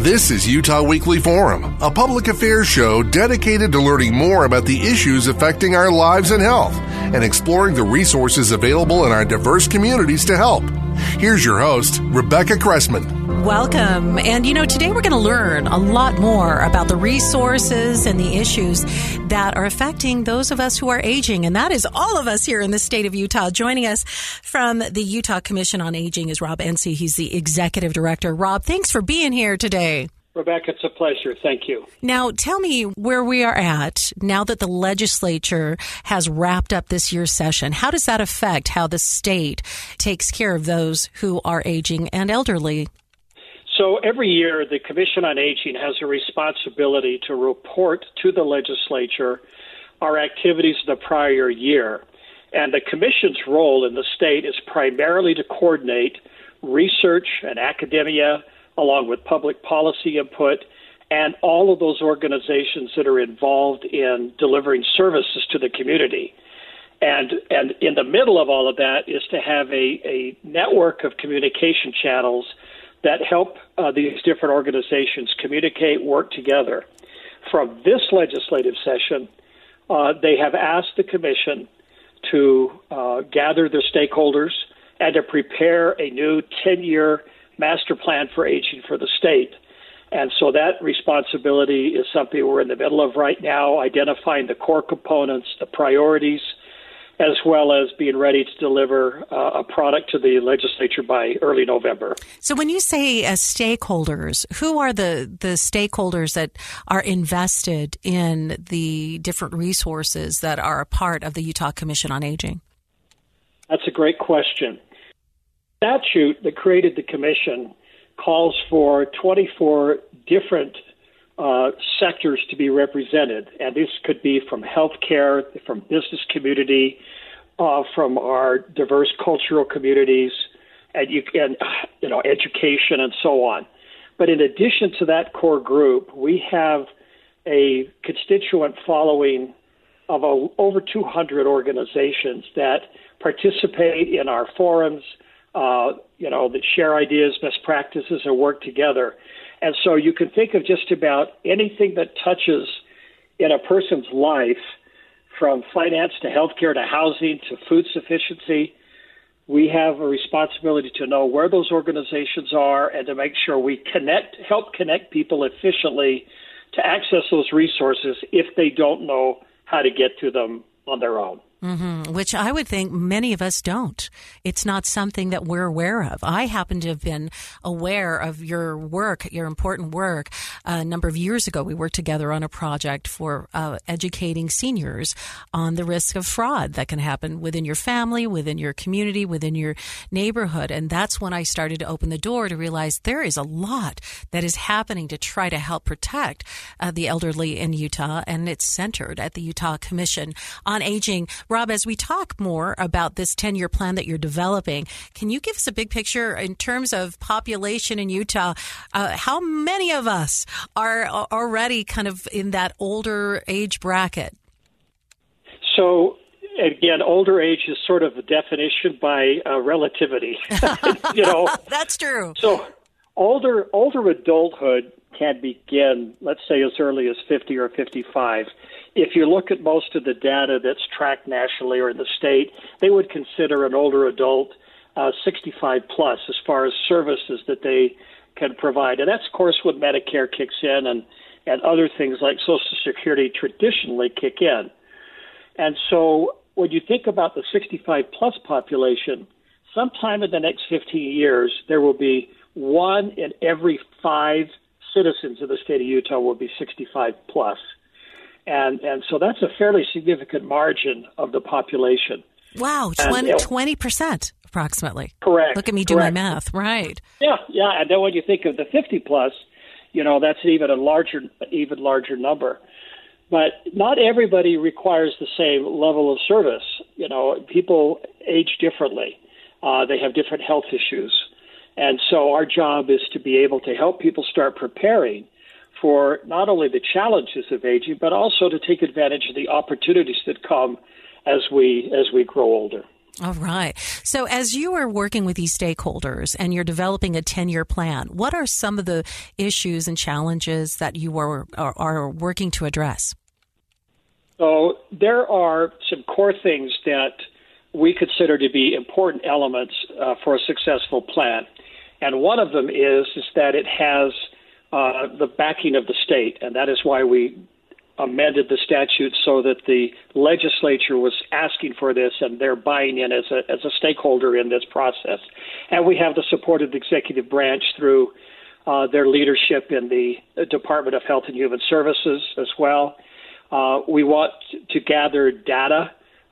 This is Utah Weekly Forum, a public affairs show dedicated to learning more about the issues affecting our lives and health and exploring the resources available in our diverse communities to help. Here's your host, Rebecca Cressman. Welcome. And you know, today we're going to learn a lot more about the resources and the issues that are affecting those of us who are aging. And that is all of us here in the state of Utah. Joining us from the Utah Commission on Aging is Rob Ence. He's the executive director. Rob, thanks for being here today. Rebecca, it's a pleasure. Thank you. Now, tell me where we are at now that the legislature has wrapped up this year's session. How does that affect how the state takes care of those who are aging and elderly? So, every year, the Commission on Aging has a responsibility to report to the legislature our activities the prior year. And the Commission's role in the state is primarily to coordinate research and academia along with public policy input and all of those organizations that are involved in delivering services to the community. And, and in the middle of all of that is to have a, a network of communication channels that help uh, these different organizations communicate, work together. From this legislative session, uh, they have asked the Commission to uh, gather their stakeholders and to prepare a new 10 year master plan for aging for the state. And so that responsibility is something we're in the middle of right now, identifying the core components, the priorities, as well as being ready to deliver uh, a product to the legislature by early November. So, when you say uh, stakeholders, who are the, the stakeholders that are invested in the different resources that are a part of the Utah Commission on Aging? That's a great question statute that created the commission calls for 24 different uh, sectors to be represented, and this could be from healthcare, from business community, uh, from our diverse cultural communities, and you can, you know, education and so on. But in addition to that core group, we have a constituent following of a, over 200 organizations that participate in our forums uh, you know, that share ideas, best practices, and work together. And so you can think of just about anything that touches in a person's life, from finance to healthcare to housing to food sufficiency. We have a responsibility to know where those organizations are and to make sure we connect, help connect people efficiently to access those resources if they don't know how to get to them on their own. Mm-hmm. Which I would think many of us don't. It's not something that we're aware of. I happen to have been aware of your work, your important work. A number of years ago, we worked together on a project for uh, educating seniors on the risk of fraud that can happen within your family, within your community, within your neighborhood. And that's when I started to open the door to realize there is a lot that is happening to try to help protect uh, the elderly in Utah. And it's centered at the Utah Commission on Aging. Rob, as we talk more about this 10 year plan that you're developing, can you give us a big picture in terms of population in Utah? Uh, how many of us are already kind of in that older age bracket? So, again, older age is sort of a definition by uh, relativity. you know, that's true. So, older older adulthood can begin, let's say, as early as 50 or 55 if you look at most of the data that's tracked nationally or in the state, they would consider an older adult uh, 65 plus as far as services that they can provide. And that's, of course, when Medicare kicks in and, and other things like Social Security traditionally kick in. And so when you think about the 65 plus population, sometime in the next 15 years, there will be one in every five citizens of the state of Utah will be 65 plus and and so that's a fairly significant margin of the population. Wow, 20 20 percent approximately. Correct. Look at me do my math. Right. Yeah, yeah. And then when you think of the 50 plus, you know, that's even a larger, even larger number. But not everybody requires the same level of service. You know, people age differently. Uh, they have different health issues. And so our job is to be able to help people start preparing for not only the challenges of aging, but also to take advantage of the opportunities that come as we as we grow older. All right. So, as you are working with these stakeholders and you're developing a 10 year plan, what are some of the issues and challenges that you are, are, are, working to address? So, there are some core things that we consider to be important elements uh, for a successful plan. And one of them is, is that it has uh, the backing of the state, and that is why we amended the statute so that the legislature was asking for this and they're buying in as a, as a stakeholder in this process. And we have the support of the executive branch through uh, their leadership in the Department of Health and Human Services as well. Uh, we want to gather data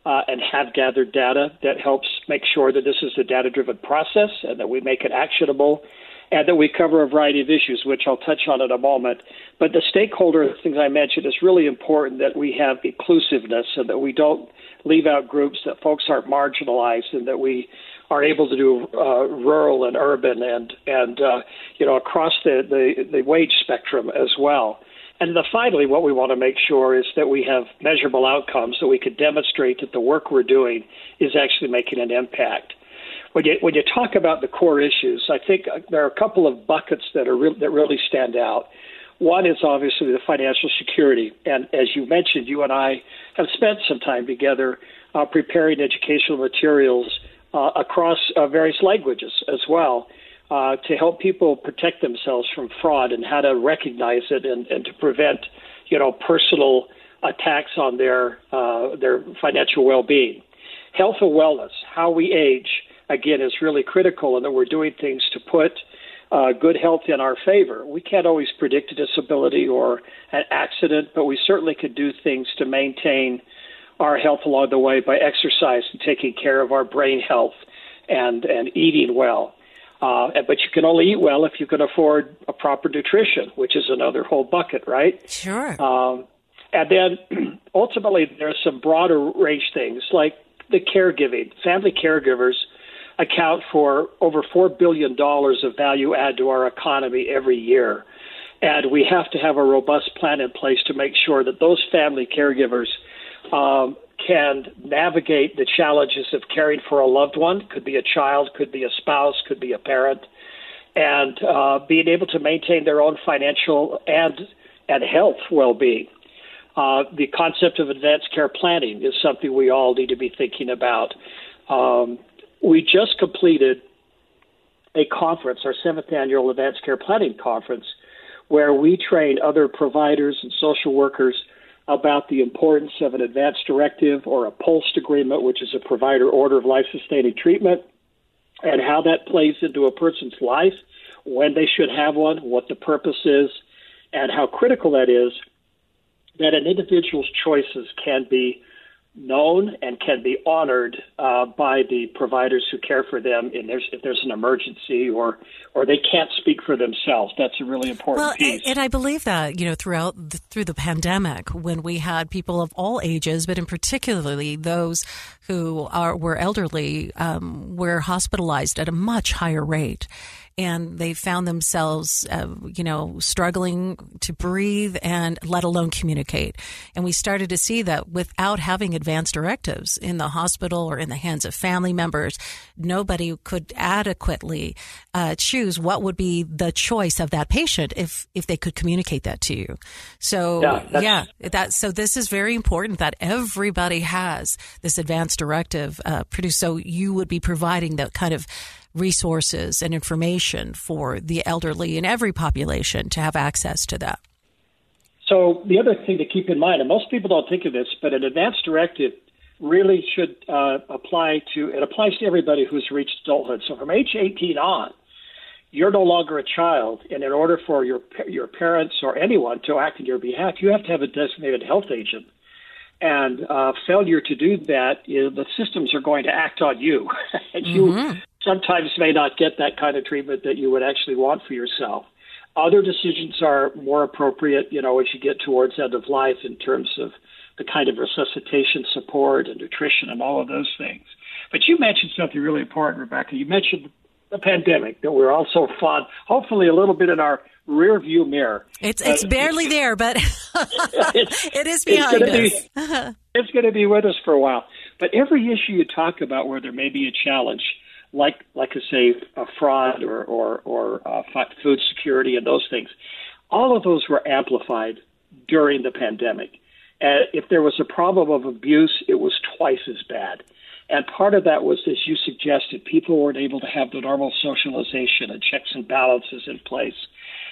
uh, and have gathered data that helps make sure that this is a data driven process and that we make it actionable and that we cover a variety of issues, which I'll touch on in a moment. But the stakeholder things I mentioned is really important that we have inclusiveness and that we don't leave out groups, that folks aren't marginalized, and that we are able to do uh, rural and urban and and uh, you know across the, the the wage spectrum as well. And the, finally, what we want to make sure is that we have measurable outcomes so we can demonstrate that the work we're doing is actually making an impact. When you when you talk about the core issues, I think uh, there are a couple of buckets that are re- that really stand out. One is obviously the financial security, and as you mentioned, you and I have spent some time together uh, preparing educational materials uh, across uh, various languages as well uh, to help people protect themselves from fraud and how to recognize it and, and to prevent, you know, personal attacks on their uh, their financial well-being. Health and wellness, how we age again, is really critical and that we're doing things to put uh, good health in our favor. We can't always predict a disability or an accident, but we certainly could do things to maintain our health along the way by exercise and taking care of our brain health and, and eating well. Uh, but you can only eat well if you can afford a proper nutrition, which is another whole bucket, right? Sure. Um, and then ultimately, there's some broader range things like the caregiving. Family caregivers account for over $4 billion of value add to our economy every year. And we have to have a robust plan in place to make sure that those family caregivers um, can navigate the challenges of caring for a loved one, could be a child, could be a spouse, could be a parent, and uh, being able to maintain their own financial and and health well-being. Uh, the concept of advanced care planning is something we all need to be thinking about. Um, we just completed a conference, our seventh annual Advanced Care Planning Conference, where we train other providers and social workers about the importance of an advance directive or a POLST agreement, which is a provider order of life sustaining treatment, and how that plays into a person's life, when they should have one, what the purpose is, and how critical that is that an individual's choices can be known and can be honored uh, by the providers who care for them in there's, if there's an emergency or or they can't speak for themselves. That's a really important well, piece. And I believe that you know throughout the, through the pandemic, when we had people of all ages, but in particularly those who are were elderly, um, were hospitalized at a much higher rate and they found themselves, uh, you know, struggling to breathe and let alone communicate. And we started to see that without having advanced directives in the hospital or in the hands of family members, nobody could adequately uh, choose what would be the choice of that patient if if they could communicate that to you. So yeah, yeah that so this is very important that everybody has this advanced directive uh, produced. So you would be providing the kind of resources and information for the elderly in every population to have access to that. So the other thing to keep in mind, and most people don't think of this, but an advanced directive really should uh, apply to it applies to everybody who's reached adulthood. So from age 18 on, you're no longer a child, and in order for your your parents or anyone to act in your behalf, you have to have a designated health agent. And uh, failure to do that, you know, the systems are going to act on you, and mm-hmm. you sometimes may not get that kind of treatment that you would actually want for yourself. Other decisions are more appropriate, you know, as you get towards end of life in terms of the kind of resuscitation support and nutrition and all of those things. But you mentioned something really important, Rebecca. You mentioned the pandemic that we're also fond, hopefully a little bit in our rear view mirror. It's it's uh, barely there, but it is behind it's us. Be, it's going to be with us for a while. But every issue you talk about where there may be a challenge, like like I say, a fraud or or, or uh, food security and those things, all of those were amplified during the pandemic. And if there was a problem of abuse, it was twice as bad. And part of that was, as you suggested, people weren't able to have the normal socialization and checks and balances in place.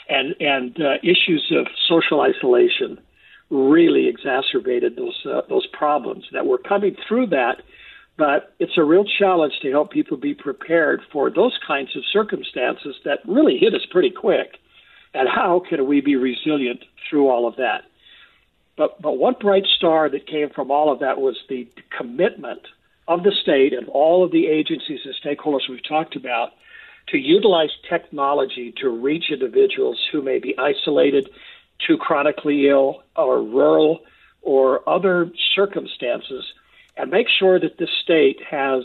And, and uh, issues of social isolation really exacerbated those, uh, those problems that were coming through that. But it's a real challenge to help people be prepared for those kinds of circumstances that really hit us pretty quick. And how can we be resilient through all of that? But, but one bright star that came from all of that was the commitment of the state and all of the agencies and stakeholders we've talked about to utilize technology to reach individuals who may be isolated, too chronically ill, or rural, or other circumstances, and make sure that the state has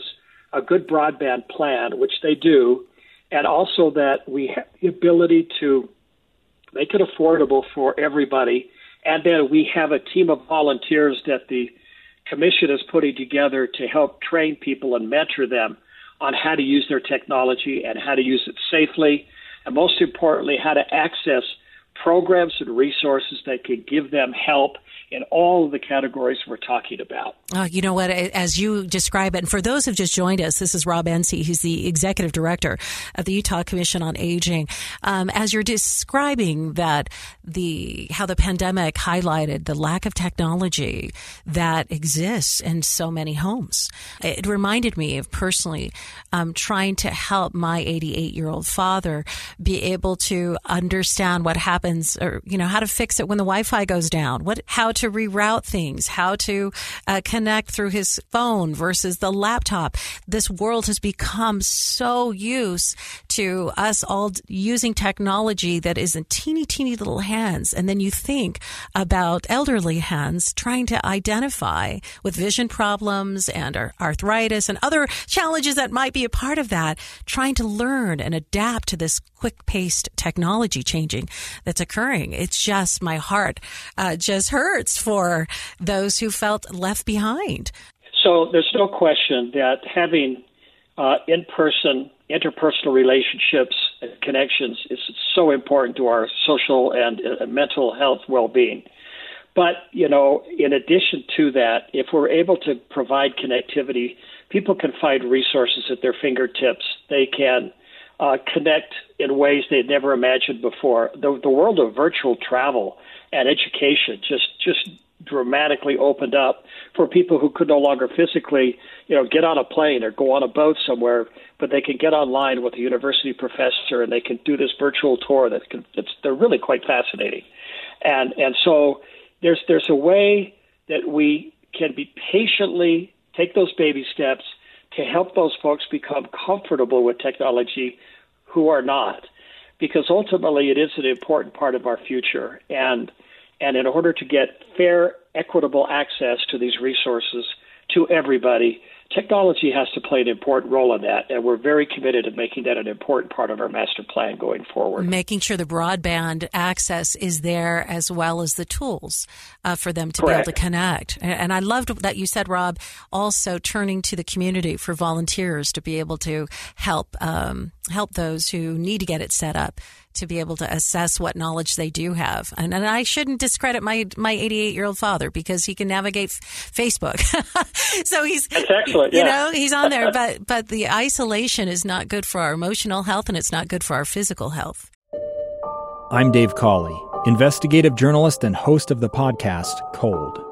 a good broadband plan, which they do, and also that we have the ability to make it affordable for everybody, and then we have a team of volunteers that the commission is putting together to help train people and mentor them on how to use their technology and how to use it safely, and most importantly, how to access programs and resources that could give them help in all of the categories we're talking about. Oh, you know what? As you describe it, and for those who've just joined us, this is Rob Ence. He's the executive director of the Utah Commission on Aging. Um, as you're describing that, the how the pandemic highlighted the lack of technology that exists in so many homes, it reminded me of personally um, trying to help my 88 year old father be able to understand what happens, or you know how to fix it when the Wi-Fi goes down. What how to reroute things, how to uh, connect through his phone versus the laptop. This world has become so used to us all using technology that is in teeny, teeny little hands. And then you think about elderly hands trying to identify with vision problems and arthritis and other challenges that might be a part of that, trying to learn and adapt to this quick paced technology changing that's occurring. It's just my heart uh, just hurts for those who felt left behind. So there's no question that having uh, in person, interpersonal relationships and connections is so important to our social and uh, mental health well being. But, you know, in addition to that, if we're able to provide connectivity, people can find resources at their fingertips. They can uh, connect in ways they'd never imagined before. The, the world of virtual travel and education just just dramatically opened up for people who could no longer physically, you know, get on a plane or go on a boat somewhere, but they can get online with a university professor and they can do this virtual tour that can it's they're really quite fascinating. And and so there's there's a way that we can be patiently take those baby steps to help those folks become comfortable with technology who are not because ultimately it is an important part of our future and and in order to get fair, equitable access to these resources to everybody, technology has to play an important role in that, and we're very committed to making that an important part of our master plan going forward. Making sure the broadband access is there as well as the tools uh, for them to Correct. be able to connect. And I loved that you said, Rob, also turning to the community for volunteers to be able to help um, help those who need to get it set up to be able to assess what knowledge they do have. And, and I shouldn't discredit my my 88 year old father because he can navigate f- Facebook. so he's That's excellent. You know, he's on there, but but the isolation is not good for our emotional health and it's not good for our physical health. I'm Dave Cawley, investigative journalist and host of the podcast Cold.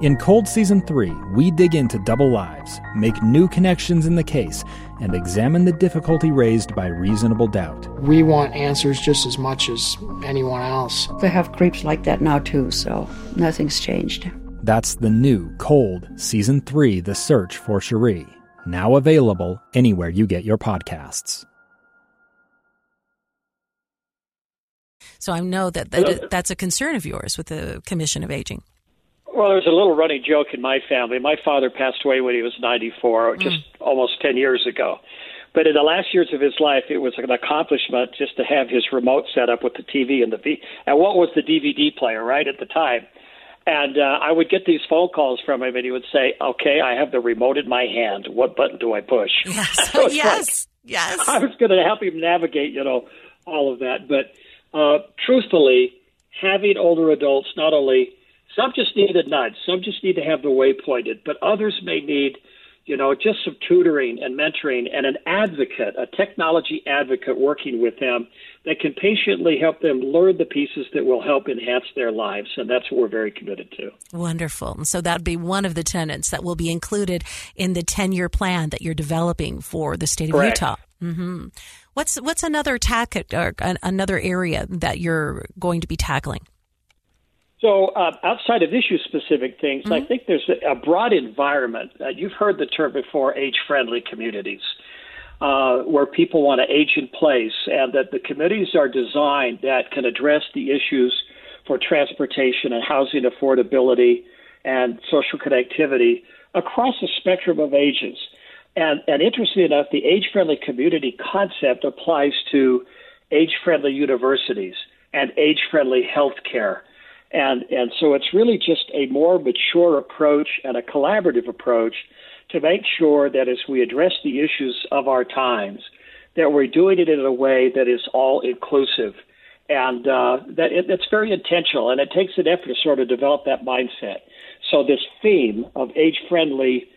In Cold Season 3, we dig into double lives, make new connections in the case, and examine the difficulty raised by reasonable doubt. We want answers just as much as anyone else. They have creeps like that now, too, so nothing's changed. That's the new Cold Season 3 The Search for Sheree, now available anywhere you get your podcasts. So I know that, that that's a concern of yours with the Commission of Aging. Well, there's a little running joke in my family. My father passed away when he was 94, just mm. almost 10 years ago. But in the last years of his life, it was an accomplishment just to have his remote set up with the TV and the V. And what was the DVD player, right, at the time? And uh, I would get these phone calls from him, and he would say, "Okay, I have the remote in my hand. What button do I push?" Yes, yes, like, yes. I was going to help him navigate, you know, all of that. But uh, truthfully, having older adults not only some just need a nudge. Some just need to have the way pointed, but others may need, you know, just some tutoring and mentoring and an advocate, a technology advocate working with them that can patiently help them learn the pieces that will help enhance their lives. And that's what we're very committed to. Wonderful. And so that'd be one of the tenants that will be included in the 10 year plan that you're developing for the state of Correct. Utah. Mm-hmm. What's, what's another tack or another area that you're going to be tackling? So, uh, outside of issue specific things, mm-hmm. I think there's a, broad environment. Uh, you've heard the term before age friendly communities, uh, where people want to age in place, and that the committees are designed that can address the issues for transportation and housing affordability and social connectivity across a spectrum of ages. And, and interestingly enough, the age friendly community concept applies to age friendly universities and age friendly healthcare and, and so it's really just a more mature approach and a collaborative approach to make sure that as we address the issues of our times, that we're doing it in a way that is all inclusive. And uh, that it, it's very intentional, and it takes an effort to sort of develop that mindset. So, this theme of age friendly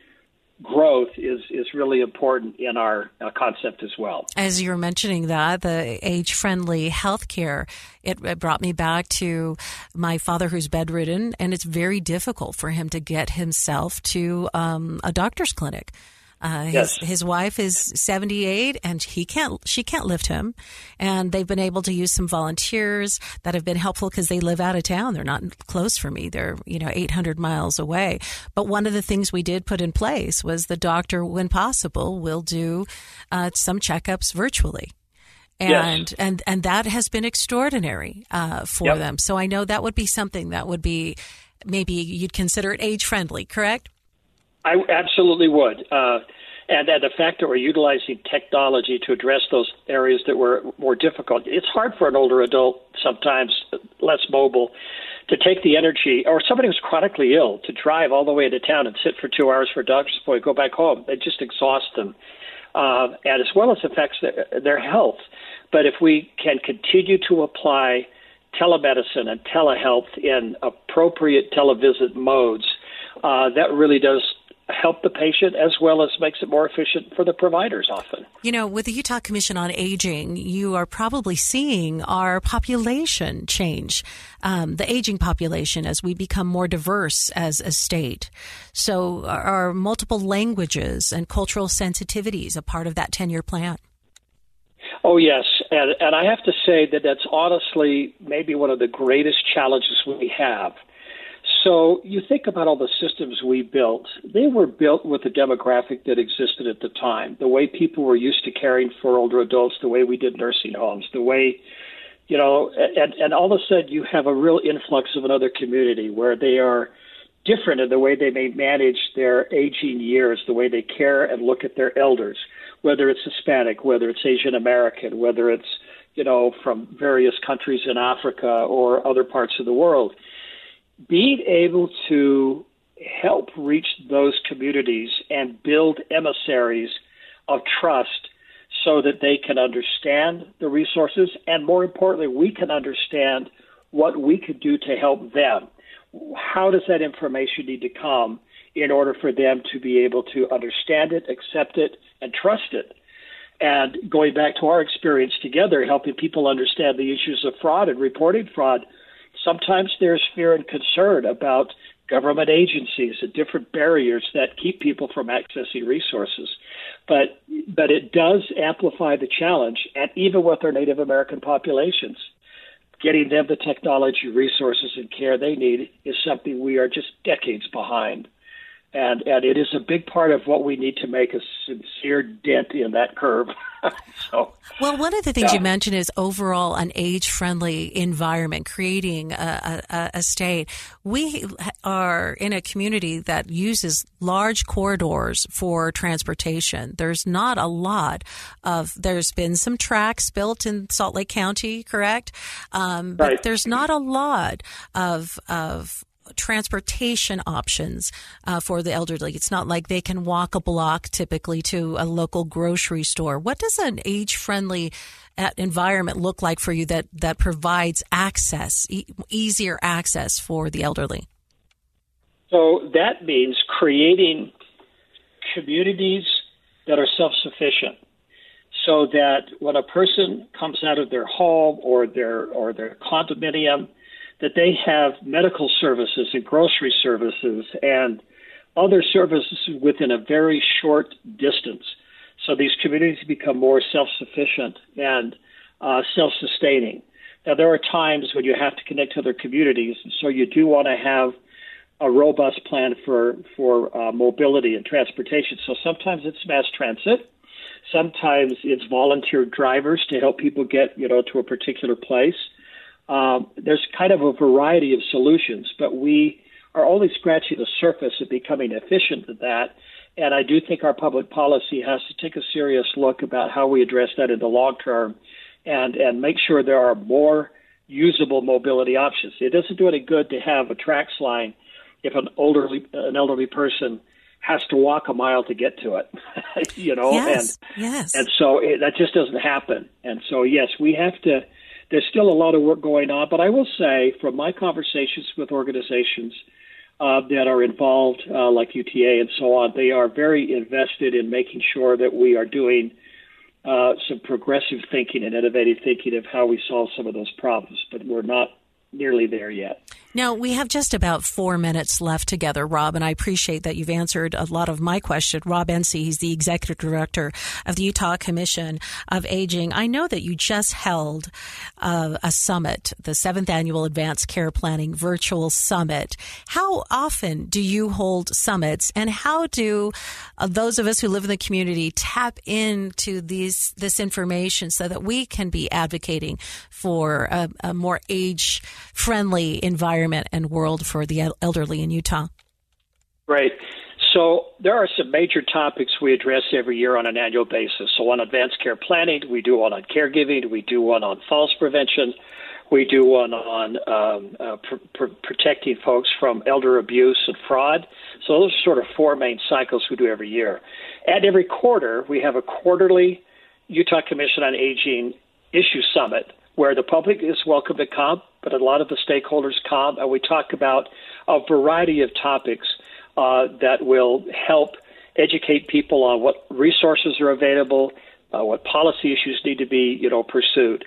growth is is really important in our uh, concept as well. As you're mentioning that the age friendly healthcare, it, it brought me back to my father who's bedridden, and it's very difficult for him to get himself to um, a doctor's clinic. Uh, his, his wife is 78 and he can't, she can't lift him. And they've been able to use some volunteers that have been helpful because they live out of town. They're not close for me. They're, you know, 800 miles away. But one of the things we did put in place was the doctor, when possible, will do uh, some checkups virtually and yes. and and that has been extraordinary uh, for yep. them. So I know that would be something that would be maybe you'd consider it age friendly, correct? I absolutely would. Uh, and, and the fact that we're utilizing technology to address those areas that were more difficult. It's hard for an older adult, sometimes less mobile, to take the energy, or somebody who's chronically ill, to drive all the way to town and sit for two hours for a doctor's appointment, go back home. It just exhausts them, uh, and as well as affects their, their health. But if we can continue to apply telemedicine and telehealth in appropriate televisit modes, uh, that really does help the patient as well as makes it more efficient for the providers often. You know, with the Utah Commission on Aging, you are probably seeing our population change, um, the aging population as we become more diverse as a state. So, are multiple languages and cultural sensitivities a part of that 10 year plan? Oh, yes. And, and I have to say that that's honestly maybe one of the greatest challenges we have so you think about all the systems we built, they were built with the demographic that existed at the time, the way people were used to caring for older adults, the way we did nursing homes, the way, you know, and, and all of a sudden you have a real influx of another community where they are different in the way they may manage their aging years, the way they care and look at their elders, whether it's Hispanic, whether it's Asian American, whether it's, you know, from various countries in Africa or other parts of the world being able to help reach those communities and build emissaries of trust so that they can understand the resources and more importantly we can understand what we could do to help them. How does that information need to come in order for them to be able to understand it, accept it, and trust it? And going back to our experience together, helping people understand the issues of fraud and reporting fraud, sometimes there's fear and concern about government agencies and different barriers that keep people from accessing resources. But but it does amplify the challenge, and even with our Native American populations, getting them the technology, resources, and care they need is something we are just decades behind and and it is a big part of what we need to make a sincere dent in that curve. so, well, one of the things yeah. you mentioned is overall an age-friendly environment, creating a, a, a, state. We are in a community that uses large corridors for transportation. There's not a lot of. There's been some tracks built in Salt Lake County, correct? Um, but right. there's not a lot of of transportation options uh, for the elderly. It's not like they can walk a block typically to a local grocery store. What does an age friendly uh, environment look like for you that, that provides access, e- easier access for the elderly? So that means creating communities that are self sufficient so that when a person comes out of their home or their or their condominium that they have medical services and grocery services and other services within a very short distance. So these communities become more self sufficient and uh, self sustaining. Now, there are times when you have to connect to other communities, so you do want to have a robust plan for, for uh, mobility and transportation. So sometimes it's mass transit. Sometimes it's volunteer drivers to help people get, you know, to a particular place. Um, there's kind of a variety of solutions, but we are only scratching the surface of becoming efficient at that. And I do think our public policy has to take a serious look about how we address that in the long term and, and make sure there are more usable mobility options. It doesn't do any good to have a TRAX line if an elderly an elderly person has to walk a mile to get to it, you know, yes, and yes. and so it, that just doesn't happen. And so yes, we have to there's still a lot of work going on, but I will say from my conversations with organizations uh, that are involved, uh, like UTA and so on, they are very invested in making sure that we are doing uh, some progressive thinking and innovative thinking of how we solve some of those problems. But we're not nearly there yet. Now, we have just about four minutes left together, Rob, and I appreciate that you've answered a lot of my question. Rob Ence, he's the executive director of the Utah Commission of Aging. I know that you just held uh, a summit, the seventh annual Advanced Care Planning Virtual Summit. How often do you hold summits, and how do uh, those of us who live in the community tap into these this information so that we can be advocating for a, a more age friendly environment and world for the elderly in Utah? Right. So there are some major topics we address every year on an annual basis. So on advanced care planning, we do one on caregiving, we do one on falls prevention, we do one on um, uh, pr- pr- protecting folks from elder abuse and fraud. So those are sort of four main cycles we do every year. And every quarter, we have a quarterly Utah Commission on Aging issue summit where the public is welcome to come, but a lot of the stakeholders come, and we talk about a variety of topics uh, that will help educate people on what resources are available, uh, what policy issues need to be, you know, pursued.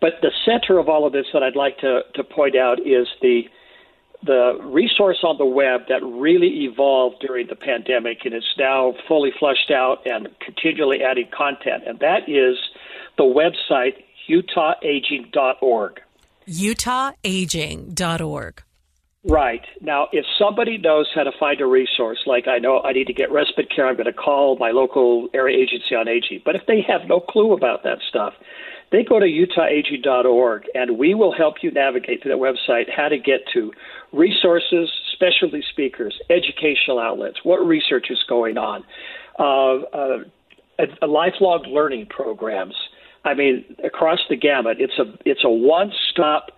But the center of all of this that I'd like to, to point out is the the resource on the web that really evolved during the pandemic and is now fully fleshed out and continually adding content, and that is the website utahaging.org. utahaging.org. Right. Now, if somebody knows how to find a resource, like I know I need to get respite care, I'm going to call my local area agency on aging. But if they have no clue about that stuff, they go to utahaging.org and we will help you navigate through that website how to get to resources, specialty speakers, educational outlets, what research is going on, uh, uh, lifelong learning programs, I mean, across the gamut, it's a it's a one-stop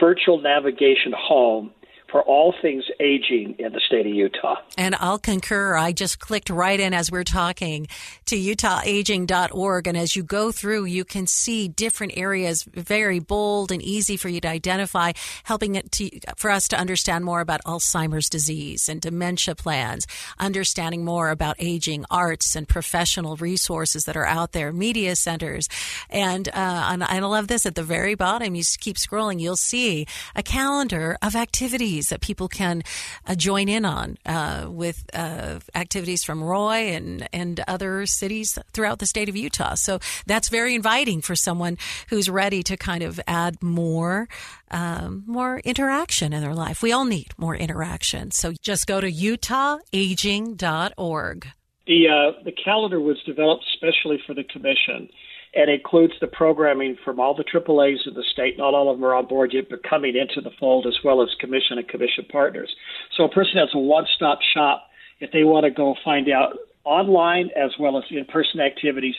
virtual navigation home for all things aging in the state of Utah. And I'll concur. I just clicked right in as we're talking to utahaging.org. And as you go through, you can see different areas, very bold and easy for you to identify, helping it to, for us to understand more about Alzheimer's disease and dementia plans, understanding more about aging, arts and professional resources that are out there, media centers. And, uh, and I love this at the very bottom. You keep scrolling, you'll see a calendar of activities that people can uh, join in on uh, with uh, activities from Roy and, and other cities throughout the state of Utah. So that's very inviting for someone who's ready to kind of add more um, more interaction in their life. We all need more interaction. So just go to utahaging.org. The, uh, the calendar was developed specially for the commission and includes the programming from all the AAAs in the state. Not all of them are on board yet, but coming into the fold as well as commission and commission partners. So a person has a one-stop shop if they want to go find out online as well as in-person activities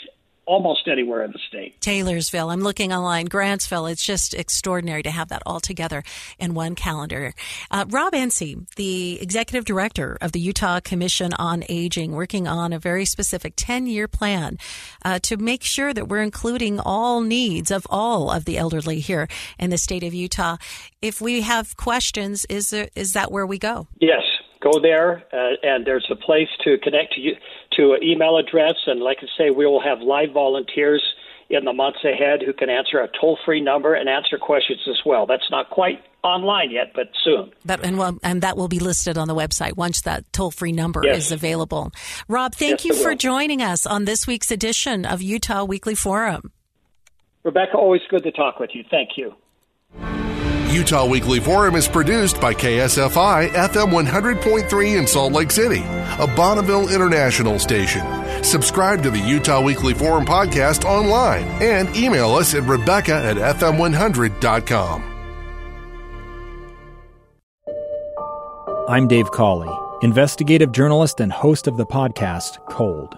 almost anywhere in the state. Taylorsville, I'm looking online, Grantsville. It's just extraordinary to have that all together in one calendar. Uh, Rob Ence, the executive director of the Utah Commission on Aging, working on a very specific 10 year plan uh, to make sure that we're including all needs of all of the elderly here in the state of Utah. If we have questions, is, there, is that where we go? Yes go there, uh, and there's a place to connect to you to an email address. And like I say, we will have live volunteers in the months ahead who can answer a toll free number and answer questions as well. That's not quite online yet, but soon. But and well, and that will be listed on the website once that toll free number yes. is available. Rob, thank yes, you for joining us on this week's edition of Utah Weekly Forum. Rebecca, always good to talk with you. Thank you. Utah Weekly Forum is produced by KSFI FM 100.3 in Salt Lake City, a Bonneville International station. Subscribe to the Utah Weekly Forum podcast online and email us at rebecca at fm100.com. I'm Dave Cawley, investigative journalist and host of the podcast Cold.